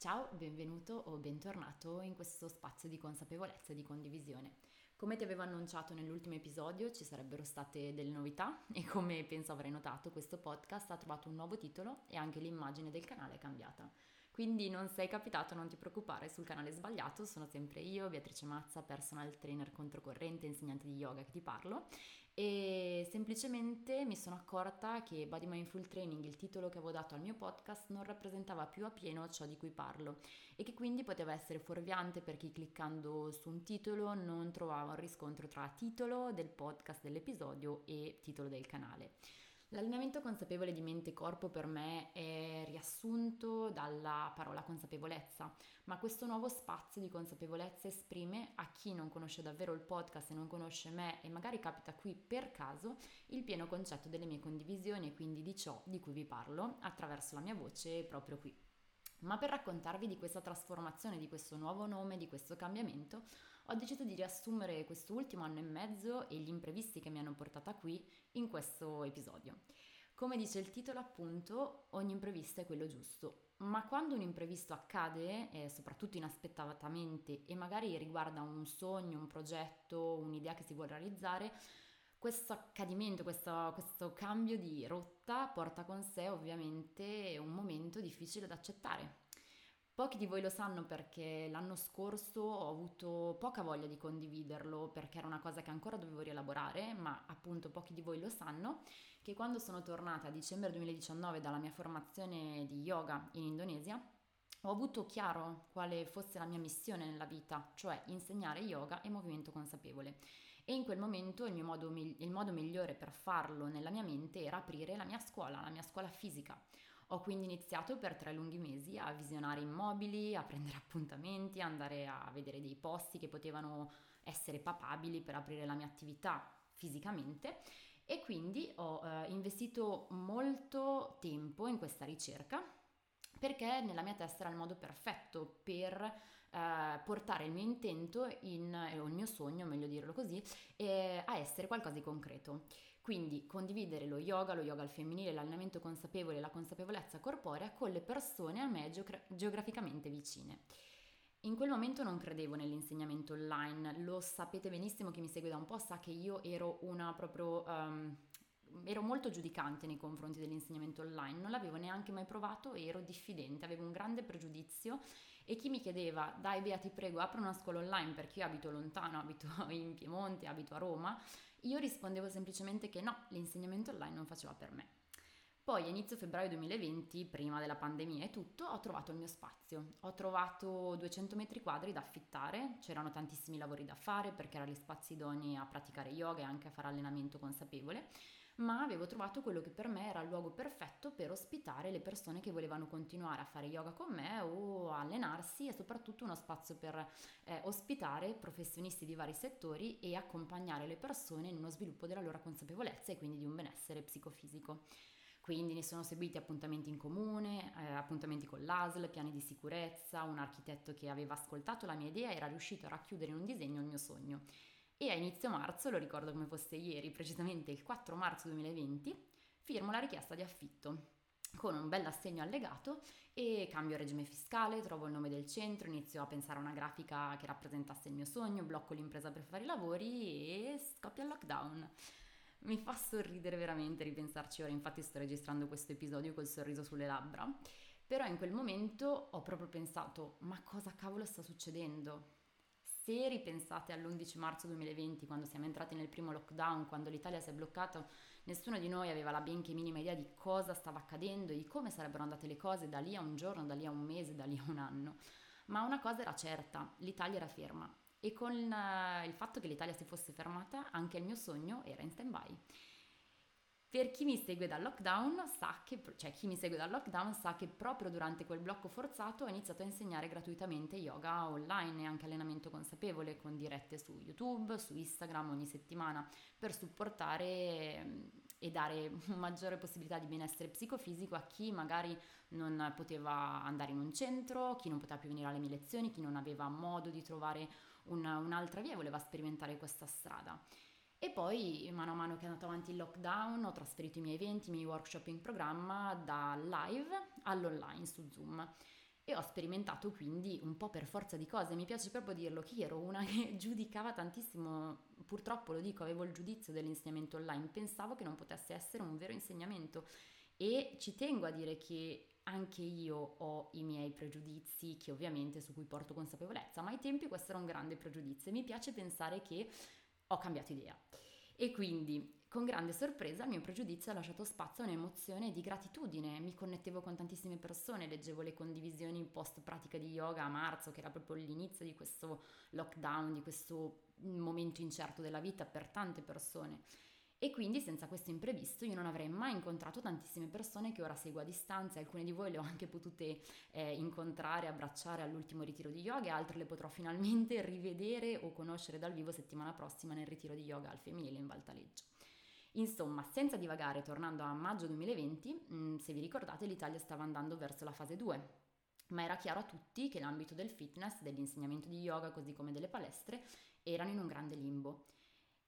Ciao, benvenuto o bentornato in questo spazio di consapevolezza e di condivisione. Come ti avevo annunciato nell'ultimo episodio ci sarebbero state delle novità e come penso avrai notato questo podcast ha trovato un nuovo titolo e anche l'immagine del canale è cambiata. Quindi non sei capitato, non ti preoccupare, sul canale sbagliato sono sempre io, Beatrice Mazza, personal trainer controcorrente, insegnante di yoga che ti parlo e semplicemente mi sono accorta che Body Mindful Training, il titolo che avevo dato al mio podcast, non rappresentava più a pieno ciò di cui parlo e che quindi poteva essere fuorviante per chi cliccando su un titolo non trovava un riscontro tra titolo del podcast dell'episodio e titolo del canale. L'allenamento consapevole di mente e corpo per me è riassunto dalla parola consapevolezza, ma questo nuovo spazio di consapevolezza esprime a chi non conosce davvero il podcast e non conosce me e magari capita qui per caso il pieno concetto delle mie condivisioni e quindi di ciò di cui vi parlo attraverso la mia voce proprio qui. Ma per raccontarvi di questa trasformazione, di questo nuovo nome, di questo cambiamento, ho deciso di riassumere questo ultimo anno e mezzo e gli imprevisti che mi hanno portata qui in questo episodio. Come dice il titolo appunto, ogni imprevisto è quello giusto, ma quando un imprevisto accade, eh, soprattutto inaspettatamente, e magari riguarda un sogno, un progetto, un'idea che si vuole realizzare, questo accadimento, questo, questo, cambio di rotta porta con sé ovviamente un momento difficile da accettare. Pochi di voi lo sanno perché l'anno scorso ho avuto poca voglia di condividerlo perché era una cosa che ancora dovevo rielaborare, ma appunto pochi di voi lo sanno che quando sono tornata a dicembre 2019 dalla mia formazione di yoga in Indonesia, ho avuto chiaro quale fosse la mia missione nella vita, cioè insegnare yoga e movimento consapevole. E in quel momento il, modo, il modo migliore per farlo nella mia mente era aprire la mia scuola, la mia scuola fisica. Ho quindi iniziato per tre lunghi mesi a visionare immobili, a prendere appuntamenti, andare a vedere dei posti che potevano essere papabili per aprire la mia attività fisicamente e quindi ho eh, investito molto tempo in questa ricerca perché nella mia testa era il modo perfetto per eh, portare il mio intento in, o il mio sogno, meglio dirlo così, eh, a essere qualcosa di concreto. Quindi condividere lo yoga, lo yoga al femminile, l'allenamento consapevole, la consapevolezza corporea con le persone a me geogra- geograficamente vicine. In quel momento non credevo nell'insegnamento online, lo sapete benissimo chi mi segue da un po' sa che io ero una proprio um, ero molto giudicante nei confronti dell'insegnamento online, non l'avevo neanche mai provato e ero diffidente, avevo un grande pregiudizio e chi mi chiedeva dai Bea ti prego apri una scuola online perché io abito lontano, abito in Piemonte, abito a Roma, io rispondevo semplicemente che no, l'insegnamento online non faceva per me. Poi a inizio febbraio 2020, prima della pandemia e tutto, ho trovato il mio spazio. Ho trovato 200 metri quadri da affittare, c'erano tantissimi lavori da fare perché erano gli spazi idonei a praticare yoga e anche a fare allenamento consapevole ma avevo trovato quello che per me era il luogo perfetto per ospitare le persone che volevano continuare a fare yoga con me o allenarsi e soprattutto uno spazio per eh, ospitare professionisti di vari settori e accompagnare le persone in uno sviluppo della loro consapevolezza e quindi di un benessere psicofisico. Quindi ne sono seguiti appuntamenti in comune, eh, appuntamenti con l'ASL, piani di sicurezza, un architetto che aveva ascoltato la mia idea e era riuscito a racchiudere in un disegno il mio sogno. E a inizio marzo, lo ricordo come fosse ieri, precisamente il 4 marzo 2020, firmo la richiesta di affitto con un bel assegno allegato e cambio regime fiscale, trovo il nome del centro, inizio a pensare a una grafica che rappresentasse il mio sogno, blocco l'impresa per fare i lavori e scoppia il lockdown. Mi fa sorridere veramente ripensarci ora, infatti sto registrando questo episodio col sorriso sulle labbra, però in quel momento ho proprio pensato, ma cosa cavolo sta succedendo? Se ripensate all'11 marzo 2020, quando siamo entrati nel primo lockdown, quando l'Italia si è bloccata, nessuno di noi aveva la benché minima idea di cosa stava accadendo e di come sarebbero andate le cose da lì a un giorno, da lì a un mese, da lì a un anno. Ma una cosa era certa, l'Italia era ferma e con eh, il fatto che l'Italia si fosse fermata, anche il mio sogno era in stand-by. Per chi mi segue dal lockdown sa che, cioè chi mi segue dal lockdown sa che proprio durante quel blocco forzato ho iniziato a insegnare gratuitamente yoga online e anche allenamento consapevole con dirette su YouTube, su Instagram ogni settimana per supportare ehm, e dare maggiore possibilità di benessere psicofisico a chi magari non poteva andare in un centro, chi non poteva più venire alle mie lezioni, chi non aveva modo di trovare una, un'altra via e voleva sperimentare questa strada. E poi, mano a mano che è andato avanti il lockdown, ho trasferito i miei eventi, i miei workshop in programma da live all'online su Zoom. e ho sperimentato quindi un po' per forza di cose, mi piace proprio dirlo, che ero una che giudicava tantissimo, purtroppo lo dico, avevo il giudizio dell'insegnamento online, pensavo che non potesse essere un vero insegnamento. E ci tengo a dire che anche io ho i miei pregiudizi, che ovviamente su cui porto consapevolezza, ma ai tempi questo era un grande pregiudizio. E mi piace pensare che ho cambiato idea. E quindi con grande sorpresa il mio pregiudizio ha lasciato spazio a un'emozione di gratitudine, mi connettevo con tantissime persone, leggevo le condivisioni post pratica di yoga a marzo, che era proprio l'inizio di questo lockdown, di questo momento incerto della vita per tante persone. E quindi senza questo imprevisto io non avrei mai incontrato tantissime persone che ora seguo a distanza, alcune di voi le ho anche potute eh, incontrare, abbracciare all'ultimo ritiro di yoga, altre le potrò finalmente rivedere o conoscere dal vivo settimana prossima nel ritiro di yoga al femminile in Valtaleggio. Insomma, senza divagare, tornando a maggio 2020, mh, mm, se vi ricordate l'Italia stava andando verso la fase 2, ma era chiaro a tutti che l'ambito del fitness, dell'insegnamento di yoga, così come delle palestre, erano in un grande limbo.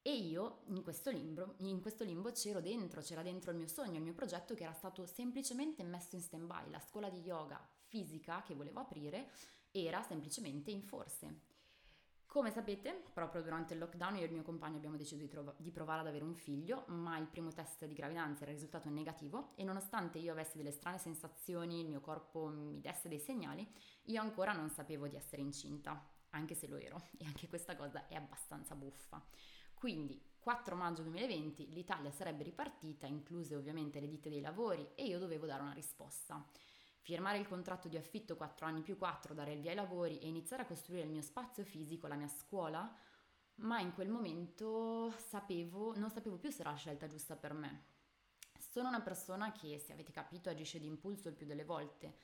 E io in questo, limbo, in questo limbo c'ero dentro, c'era dentro il mio sogno, il mio progetto che era stato semplicemente messo in stand-by. La scuola di yoga fisica che volevo aprire era semplicemente in forse. Come sapete, proprio durante il lockdown io e il mio compagno abbiamo deciso di, trov- di, provare ad avere un figlio, ma il primo test di gravidanza era risultato negativo e nonostante io avessi delle strane sensazioni, il mio corpo mi desse dei segnali, io ancora non sapevo di essere incinta, anche se lo ero, e anche questa cosa è abbastanza buffa. Quindi 4 maggio 2020 l'Italia sarebbe ripartita, incluse ovviamente le ditte dei lavori, e io dovevo dare una risposta firmare il contratto di affitto 4 anni più 4, dare il via ai lavori e iniziare a costruire il mio spazio fisico, la mia scuola, ma in quel momento sapevo, non sapevo più se era la scelta giusta per me. Sono una persona che, se avete capito, agisce di impulso il più delle volte,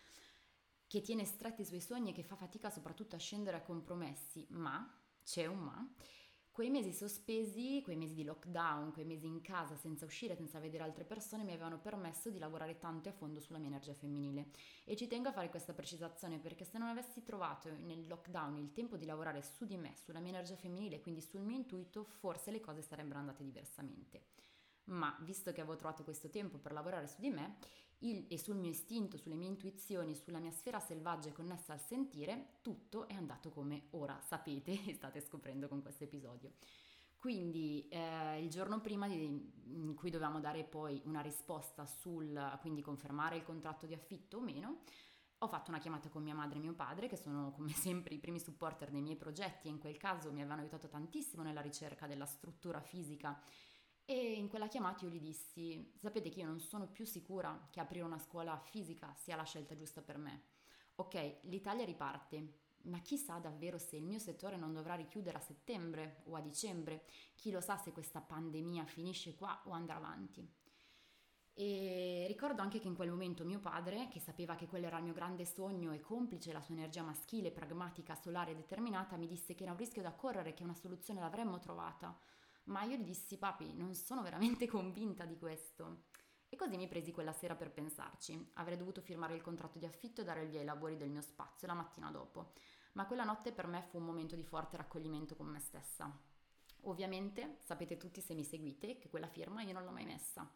che tiene stretti i suoi sogni e che fa fatica soprattutto a scendere a compromessi, ma, c'è un ma, Quei mesi sospesi, quei mesi di lockdown, quei mesi in casa senza uscire, senza vedere altre persone, mi avevano permesso di lavorare tanto e a fondo sulla mia energia femminile. E ci tengo a fare questa precisazione perché se non avessi trovato nel lockdown il tempo di lavorare su di me, sulla mia energia femminile, quindi sul mio intuito, forse le cose sarebbero andate diversamente. Ma visto che avevo trovato questo tempo per lavorare su di me, il, e sul mio istinto, sulle mie intuizioni, sulla mia sfera selvaggia connessa al sentire, tutto è andato come ora sapete e state scoprendo con questo episodio. Quindi eh, il giorno prima di, in cui dovevamo dare poi una risposta sul quindi confermare il contratto di affitto o meno, ho fatto una chiamata con mia madre e mio padre, che sono come sempre i primi supporter dei miei progetti e in quel caso mi avevano aiutato tantissimo nella ricerca della struttura fisica e in quella chiamata io gli dissi, sapete che io non sono più sicura che aprire una scuola fisica sia la scelta giusta per me. Ok, l'Italia riparte, ma chissà davvero se il mio settore non dovrà richiudere a settembre o a dicembre, chi lo sa se questa pandemia finisce qua o andrà avanti. E ricordo anche che in quel momento mio padre, che sapeva che quello era il mio grande sogno e complice la sua energia maschile, pragmatica, solare e determinata, mi disse che era un rischio da correre, che una soluzione l'avremmo trovata ma io gli dissi papi, non sono veramente convinta di questo. E così mi presi quella sera per pensarci. Avrei dovuto firmare il contratto di affitto e dare il via ai lavori del mio spazio la mattina dopo. Ma quella notte per me fu un momento di forte raccoglimento con me stessa. Ovviamente, sapete tutti se mi seguite, che quella firma io non l'ho mai messa.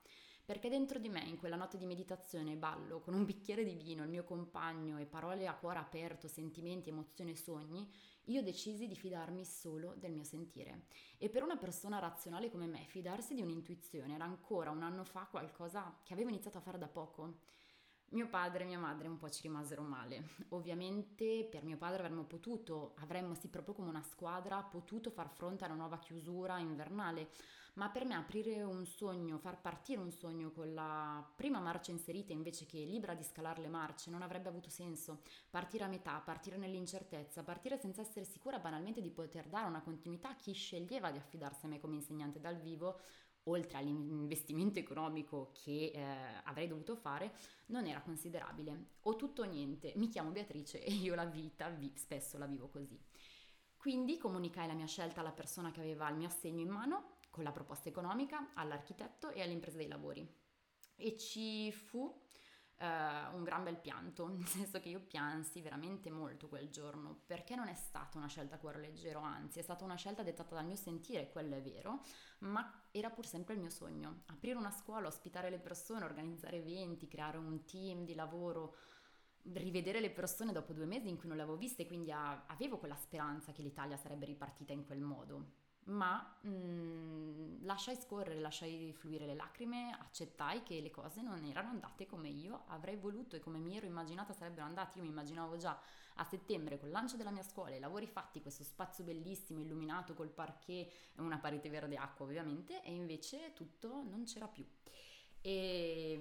Perché dentro di me, in quella notte di meditazione e ballo, con un bicchiere di vino, il mio compagno e parole a cuore aperto, sentimenti, emozioni e sogni, io decisi di fidarmi solo del mio sentire. E per una persona razionale come me, fidarsi di un'intuizione era ancora un anno fa qualcosa che avevo iniziato a fare da poco. Mio padre e mia madre un po' ci rimasero male. Ovviamente per mio padre avremmo potuto, avremmo sì proprio come una squadra, potuto far fronte a una nuova chiusura invernale, ma per me aprire un sogno, far partire un sogno con la prima marcia inserita invece che libera di scalare le marce non avrebbe avuto senso. Partire a metà, partire nell'incertezza, partire senza essere sicura banalmente di poter dare una continuità a chi sceglieva di affidarsi a me come insegnante dal vivo oltre all'investimento economico che eh, avrei dovuto fare, non era considerabile. O tutto o niente, mi chiamo Beatrice e io la vita vi- spesso la vivo così. Quindi comunicai la mia scelta alla persona che aveva il mio assegno in mano con la proposta economica all'architetto e all'impresa dei lavori. E ci fu eh, un gran bel pianto, nel senso che io piansi veramente molto quel giorno, perché non è stata una scelta a cuore leggero, anzi è stata una scelta dettata dal mio sentire, quello è vero, ma era pur sempre il mio sogno. Aprire una scuola, ospitare le persone, organizzare eventi, creare un team di lavoro rivedere le persone dopo due mesi in cui non le avevo viste, quindi a, avevo quella speranza che l'Italia sarebbe ripartita in quel modo. Ma mh, mm, lasciai scorrere, lasciai fluire le lacrime, accettai che le cose non erano andate come io avrei voluto e come mi ero immaginata sarebbero andate. Io mi immaginavo già a settembre col lancio della mia scuola, i lavori fatti, questo spazio bellissimo, illuminato col parquet, una parete verde acqua ovviamente, e invece tutto non c'era più. E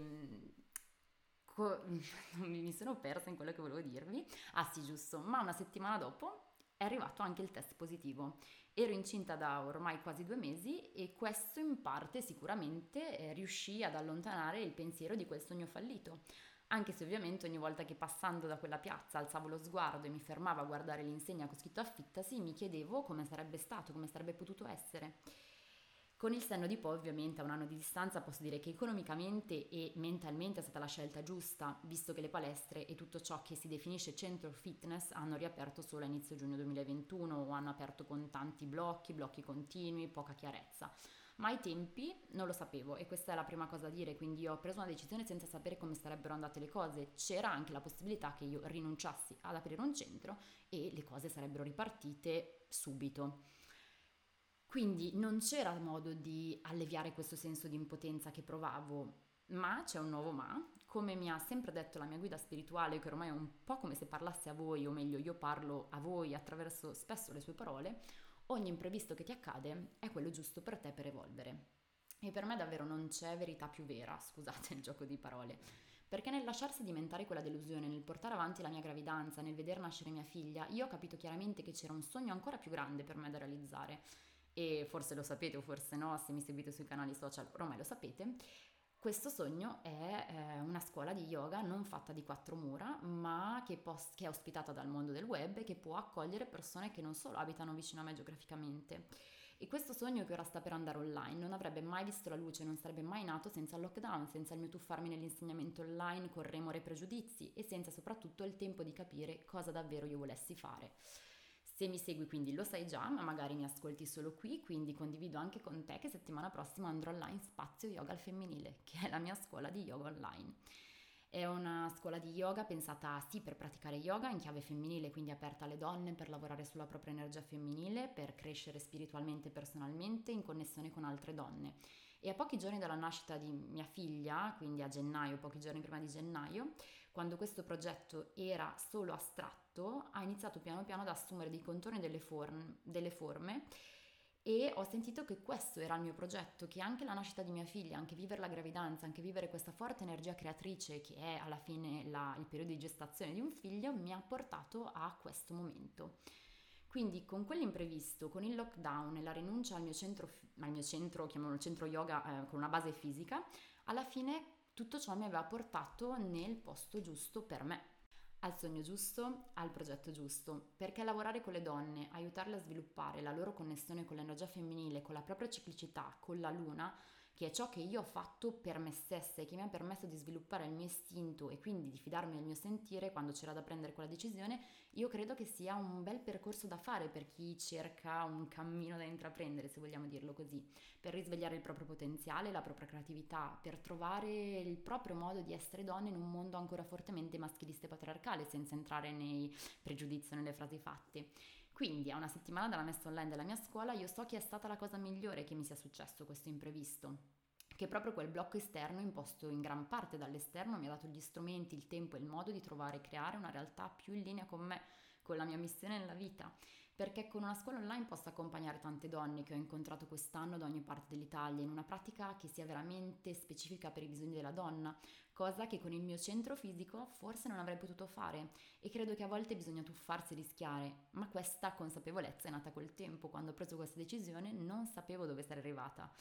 co- mi sono persa in quello che volevo dirvi. Ah sì, giusto, ma una settimana dopo è arrivato anche il test positivo. Ero incinta da ormai quasi due mesi e questo in parte sicuramente eh, riuscì ad allontanare il pensiero di quel sogno fallito. Anche se ovviamente ogni volta che passando da quella piazza alzavo lo sguardo e mi fermavo a guardare l'insegna con scritto affittasi, mi chiedevo come sarebbe stato, come sarebbe potuto essere. Con il senno di poi, ovviamente, a un anno di distanza, posso dire che economicamente e mentalmente è stata la scelta giusta, visto che le palestre e tutto ciò che si definisce centro fitness hanno riaperto solo a inizio giugno 2021 o hanno aperto con tanti blocchi, blocchi continui, poca chiarezza. Ma ai tempi non lo sapevo e questa è la prima cosa da dire, quindi ho preso una decisione senza sapere come sarebbero andate le cose. C'era anche la possibilità che io rinunciassi ad aprire un centro e le cose sarebbero ripartite subito. Quindi non c'era modo di alleviare questo senso di impotenza che provavo, ma c'è un nuovo ma, come mi ha sempre detto la mia guida spirituale, che ormai è un po' come se parlasse a voi, o meglio io parlo a voi attraverso spesso le sue parole, ogni imprevisto che ti accade è quello giusto per te per evolvere. E per me davvero non c'è verità più vera, scusate il gioco di parole, perché nel lasciarsi diventare quella delusione, nel portare avanti la mia gravidanza, nel veder nascere mia figlia, io ho capito chiaramente che c'era un sogno ancora più grande per me da realizzare e forse lo sapete o forse no, se mi seguite sui canali social ormai lo sapete, questo sogno è eh, una scuola di yoga non fatta di quattro mura, ma che, pos- che, è ospitata dal mondo del web e che può accogliere persone che non solo abitano vicino a me geograficamente. E questo sogno che ora sta per andare online non avrebbe mai visto la luce, non sarebbe mai nato senza il lockdown, senza il mio tuffarmi nell'insegnamento online con remore e pregiudizi e senza soprattutto il tempo di capire cosa davvero io volessi fare. Se mi segui quindi lo sai già, ma magari mi ascolti solo qui, quindi condivido anche con te che settimana prossima andrò online Spazio Yoga al Femminile, che è la mia scuola di yoga online. È una scuola di yoga pensata sì per praticare yoga in chiave femminile, quindi aperta alle donne per lavorare sulla propria energia femminile, per crescere spiritualmente e personalmente in connessione con altre donne. E a pochi giorni dalla nascita di mia figlia, quindi a gennaio, pochi giorni prima di gennaio, quando questo progetto era solo astratto, ha iniziato piano piano ad assumere dei contorni delle, form- delle forme e ho sentito che questo era il mio progetto, che anche la nascita di mia figlia, anche vivere la gravidanza, anche vivere questa forte energia creatrice che è alla fine la, il periodo di gestazione di un figlio, mi ha portato a questo momento. Quindi con quell'imprevisto, con il lockdown e la rinuncia al mio centro, al mio centro chiamiamolo centro yoga eh, con una base fisica, alla fine tutto ciò mi aveva portato nel posto giusto per me, al sogno giusto, al progetto giusto, perché lavorare con le donne, aiutarle a sviluppare la loro connessione con l'energia femminile, con la propria ciclicità, con la luna, che è ciò che io ho fatto per me stessa e che mi ha permesso di sviluppare il mio istinto e quindi di fidarmi del mio sentire quando c'era da prendere quella decisione, io credo che sia un bel percorso da fare per chi cerca un cammino da intraprendere, se vogliamo dirlo così, per risvegliare il proprio potenziale, la propria creatività, per trovare il proprio modo di essere donne in un mondo ancora fortemente maschilista e patriarcale, senza entrare nei pregiudizi o nelle frasi fatte. Quindi a una settimana dalla messa online della mia scuola io so che è stata la cosa migliore che mi sia successo questo imprevisto che proprio quel blocco esterno imposto in gran parte dall'esterno mi ha dato gli strumenti, il tempo e il modo di trovare e creare una realtà più in linea con me, con la mia missione nella vita perché con una scuola online posso accompagnare tante donne che ho incontrato quest'anno da ogni parte dell'Italia in una pratica che sia veramente specifica per i bisogni della donna, cosa che con il mio centro fisico forse non avrei potuto fare e credo che a volte bisogna tuffarsi e rischiare, ma questa consapevolezza è nata col tempo, quando ho preso questa decisione non sapevo dove sarei arrivata.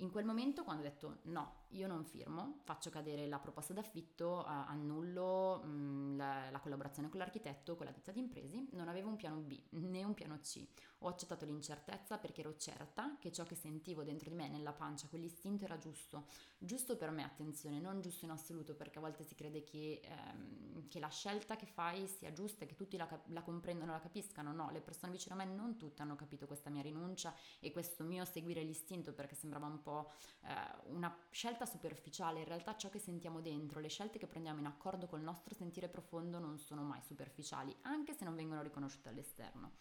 In quel momento, quando ho detto no, io non firmo, faccio cadere la proposta d'affitto, uh, annullo mh, mm, la, la, collaborazione con l'architetto, con la ditta di impresi, non avevo un piano B né un piano C. Ho accettato l'incertezza perché ero certa che ciò che sentivo dentro di me, nella pancia, quell'istinto era giusto. Giusto per me, attenzione, non giusto in assoluto, perché a volte si crede che, ehm, che la scelta che fai sia giusta e che tutti la, la comprendano, la capiscano. No, le persone vicino a me non tutte hanno capito questa mia rinuncia e questo mio seguire l'istinto perché sembrava un po' eh, una scelta superficiale, in realtà ciò che sentiamo dentro, le scelte che prendiamo in accordo col nostro sentire profondo non sono mai superficiali, anche se non vengono riconosciute all'esterno.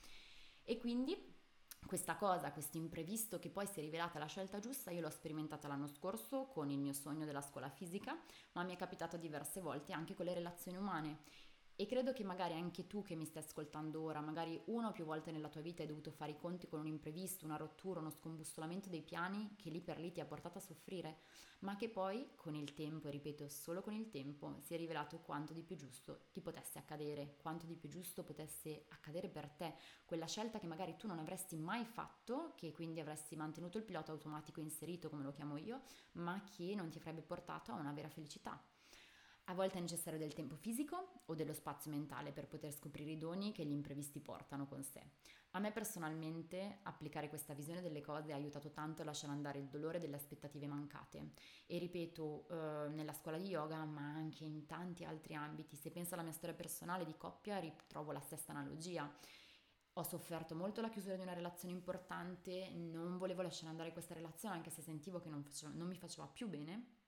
E quindi questa cosa, questo imprevisto che poi si è rivelata la scelta giusta, io l'ho sperimentata l'anno scorso con il mio sogno della scuola fisica, ma mi è capitato diverse volte anche con le relazioni umane e credo che magari anche tu che mi stai ascoltando ora, magari una o più volte nella tua vita hai dovuto fare i conti con un imprevisto, una rottura, uno scombussolamento dei piani che lì per lì ti ha portato a soffrire, ma che poi con il tempo, e ripeto solo con il tempo, si è rivelato quanto di più giusto ti potesse accadere, quanto di più giusto potesse accadere per te, quella scelta che magari tu non avresti mai fatto, che quindi avresti mantenuto il pilota automatico inserito, come lo chiamo io, ma che non ti avrebbe portato a una vera felicità. A volte è necessario del tempo fisico o dello spazio mentale per poter scoprire i doni che gli imprevisti portano con sé. A me personalmente applicare questa visione delle cose ha aiutato tanto a lasciare andare il dolore delle aspettative mancate. E ripeto, eh, nella scuola di yoga, ma anche in tanti altri ambiti, se penso alla mia storia personale di coppia, ritrovo la stessa analogia. Ho sofferto molto la chiusura di una relazione importante, non volevo lasciare andare questa relazione anche se sentivo che non, faceva, non mi faceva più bene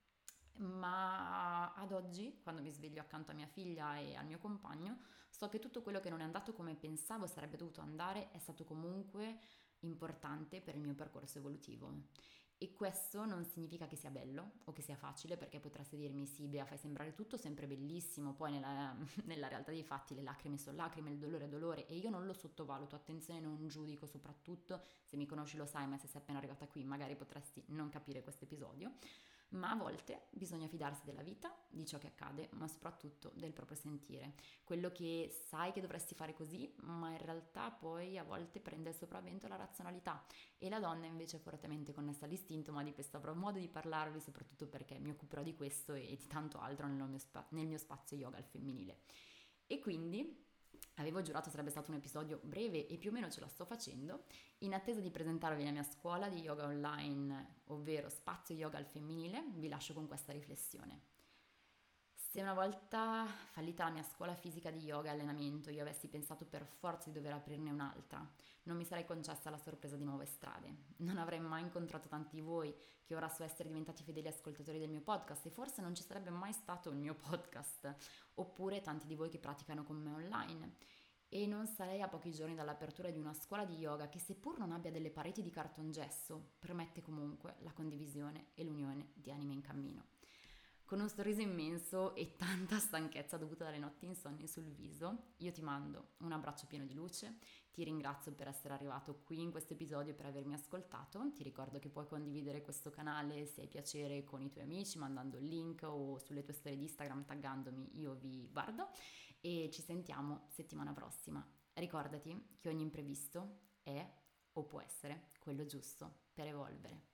ma ad oggi, quando mi sveglio accanto a mia figlia e al mio compagno, so che tutto quello che non è andato come pensavo sarebbe dovuto andare è stato comunque importante per il mio percorso evolutivo. E questo non significa che sia bello o che sia facile, perché potreste dirmi sì, Bea, fai sembrare tutto sempre bellissimo, poi nella, nella, realtà dei fatti le lacrime sono lacrime, il dolore è dolore e io non lo sottovaluto, attenzione, non giudico soprattutto, se mi conosci lo sai, ma se sei appena arrivata qui magari potresti non capire questo episodio ma a volte bisogna fidarsi della vita, di ciò che accade, ma soprattutto del proprio sentire. Quello che sai che dovresti fare così, ma in realtà poi a volte prende il sopravvento la razionalità e la donna invece è fortemente connessa all'istinto, ma di questo avrò modo di parlarvi soprattutto perché mi occuperò di questo e di tanto altro nel mio, spa- nel mio spazio yoga al femminile. E quindi Avevo giurato sarebbe stato un episodio breve e più o meno ce la sto facendo, in attesa di presentarvi la mia scuola di yoga online, ovvero Spazio Yoga al femminile, vi lascio con questa riflessione. Se una volta fallita la mia scuola fisica di yoga e allenamento io avessi pensato per forza di dover aprirne un'altra, non mi sarei concessa la sorpresa di nuove strade. Non avrei mai incontrato tanti di voi che ora so essere diventati fedeli ascoltatori del mio podcast e forse non ci sarebbe mai stato il mio podcast, oppure tanti di voi che praticano con me online. E non sarei a pochi giorni dall'apertura di una scuola di yoga che seppur non abbia delle pareti di cartongesso, permette comunque la condivisione e l'unione di anime in cammino. Con un sorriso immenso e tanta stanchezza dovuta dalle notti insonni sul viso, io ti mando un abbraccio pieno di luce, ti ringrazio per essere arrivato qui in questo episodio e per avermi ascoltato, ti ricordo che puoi condividere questo canale se hai piacere con i tuoi amici mandando il link o sulle tue storie di Instagram taggandomi, io vi guardo e ci sentiamo settimana prossima. Ricordati che ogni imprevisto è o può essere quello giusto per evolvere.